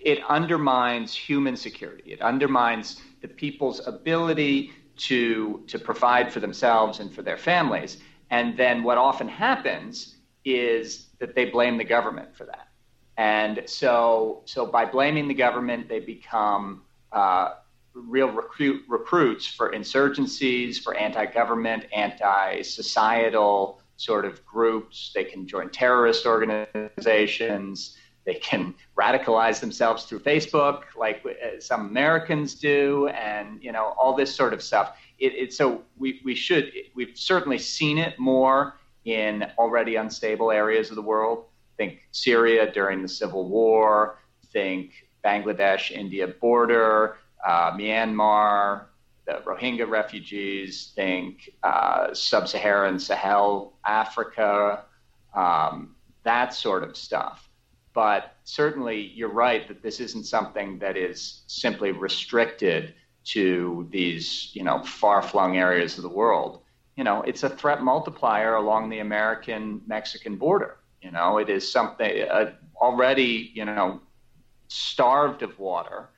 it undermines human security. It undermines the people's ability to to provide for themselves and for their families. And then what often happens is that they blame the government for that. And so so by blaming the government, they become uh, real recruit, recruits for insurgencies, for anti-government, anti-societal sort of groups. They can join terrorist organizations. They can radicalize themselves through Facebook, like uh, some Americans do, and you know all this sort of stuff. It, it, so we, we should we've certainly seen it more in already unstable areas of the world. Think Syria during the civil war. Think Bangladesh India border, uh, Myanmar, the Rohingya refugees. Think uh, sub-Saharan Sahel Africa. Um, that sort of stuff but certainly, you're right that this isn't something that is simply restricted to these, you know, far-flung areas of the world. You know, it's a threat multiplier along the American-Mexican border. You know, it is something uh, already, you know, starved of water,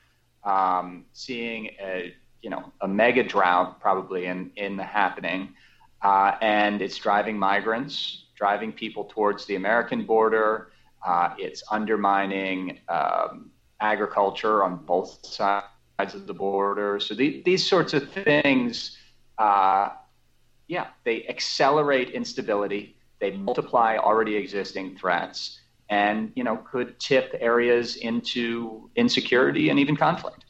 um, seeing a, you know, a mega drought probably in in the happening, uh, and it's driving migrants, driving people towards the American border. Uh, it's undermining um, agriculture on both sides of the border. So the, these sorts of things, uh, yeah, they accelerate instability. They multiply already existing threats, and you know could tip areas into insecurity and even conflict.